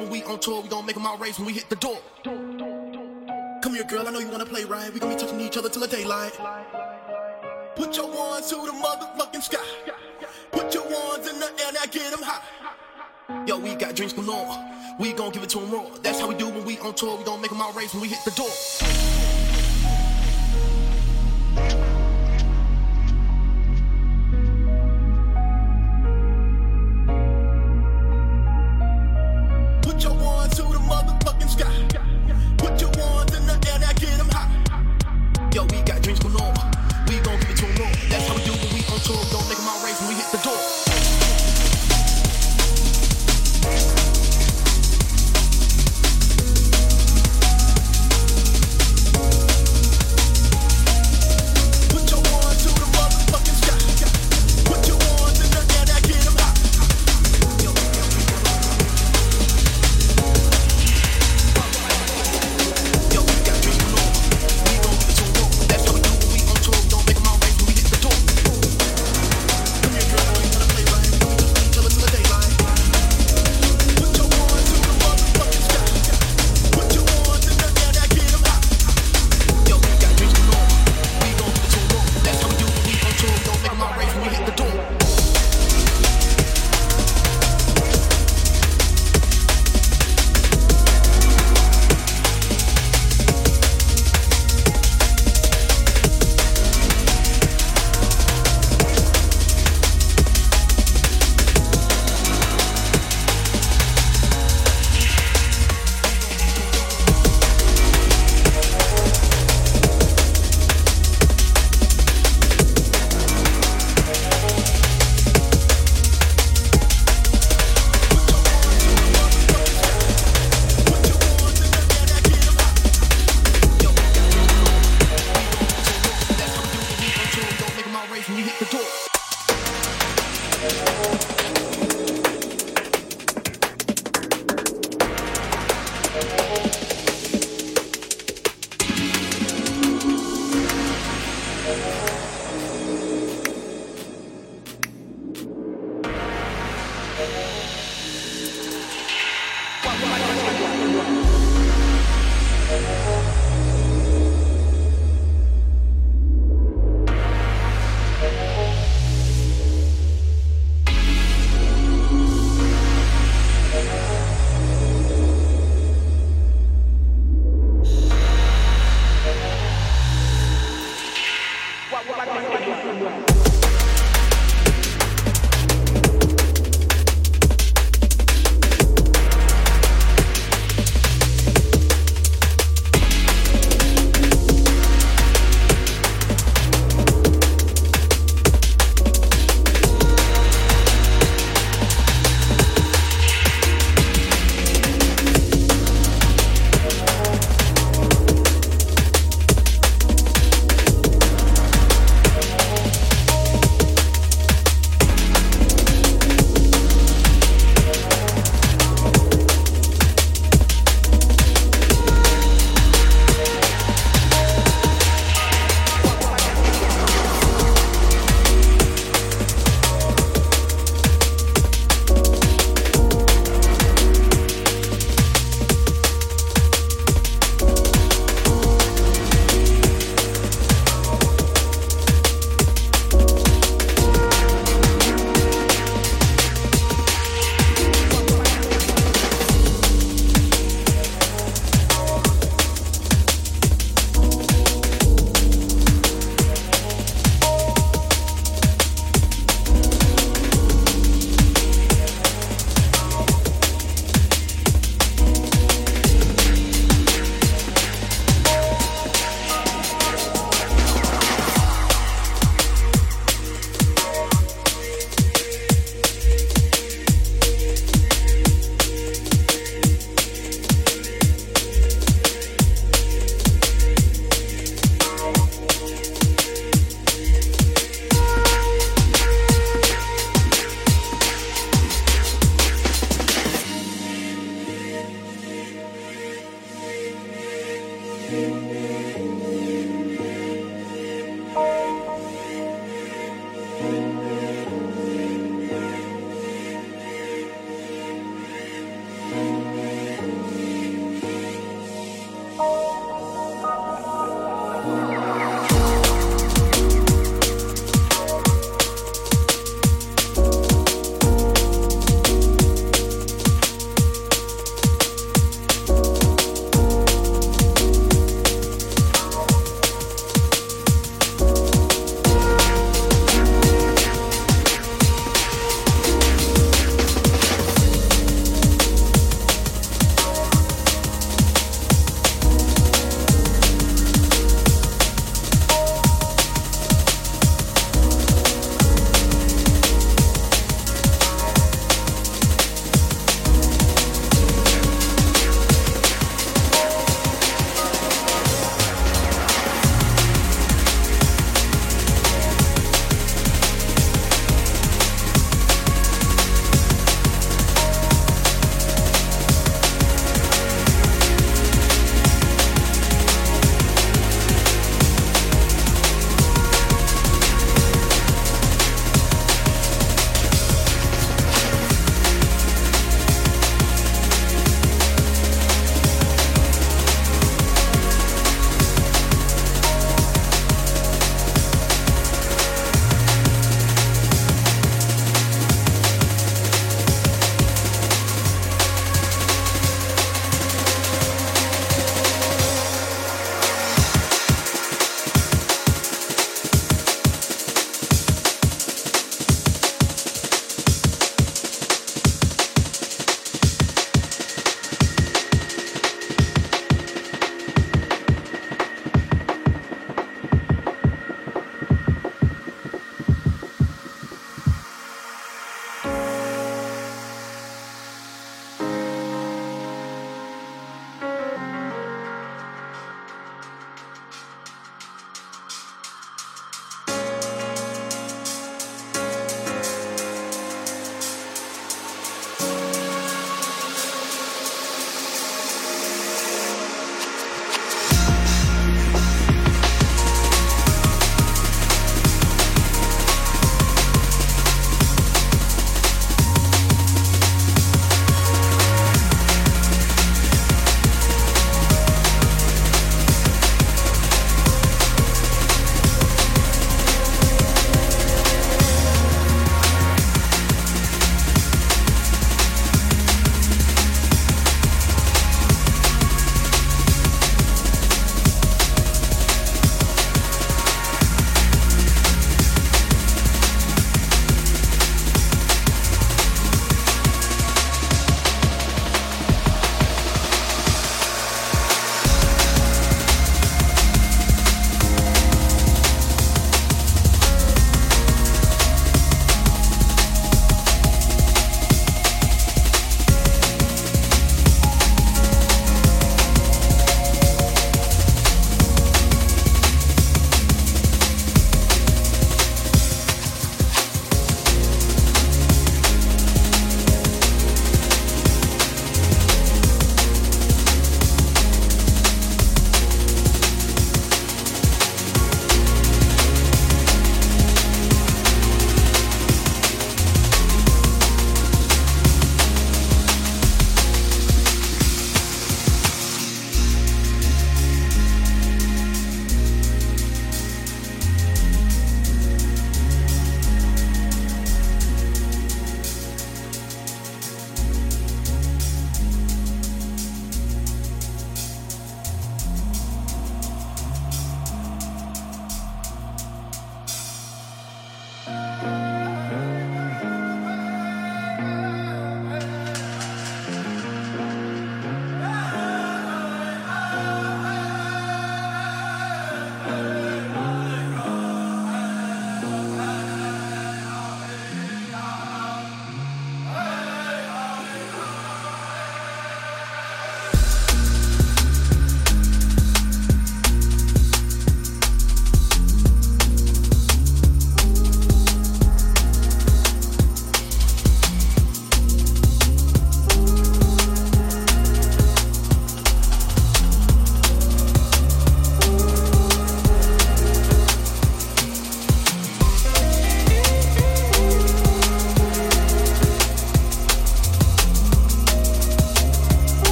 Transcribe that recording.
when we on tour. We gon' make them all race when we hit the door. Come here, girl, I know you wanna play right. We gonna be touching each other till the daylight. Put your ones to the motherfucking sky. Put your ones in the air, now get them high. Yo, we got drinks galore. We gon' give it to them raw. That's how we do when we on tour. We gon' make them all race when we hit the door.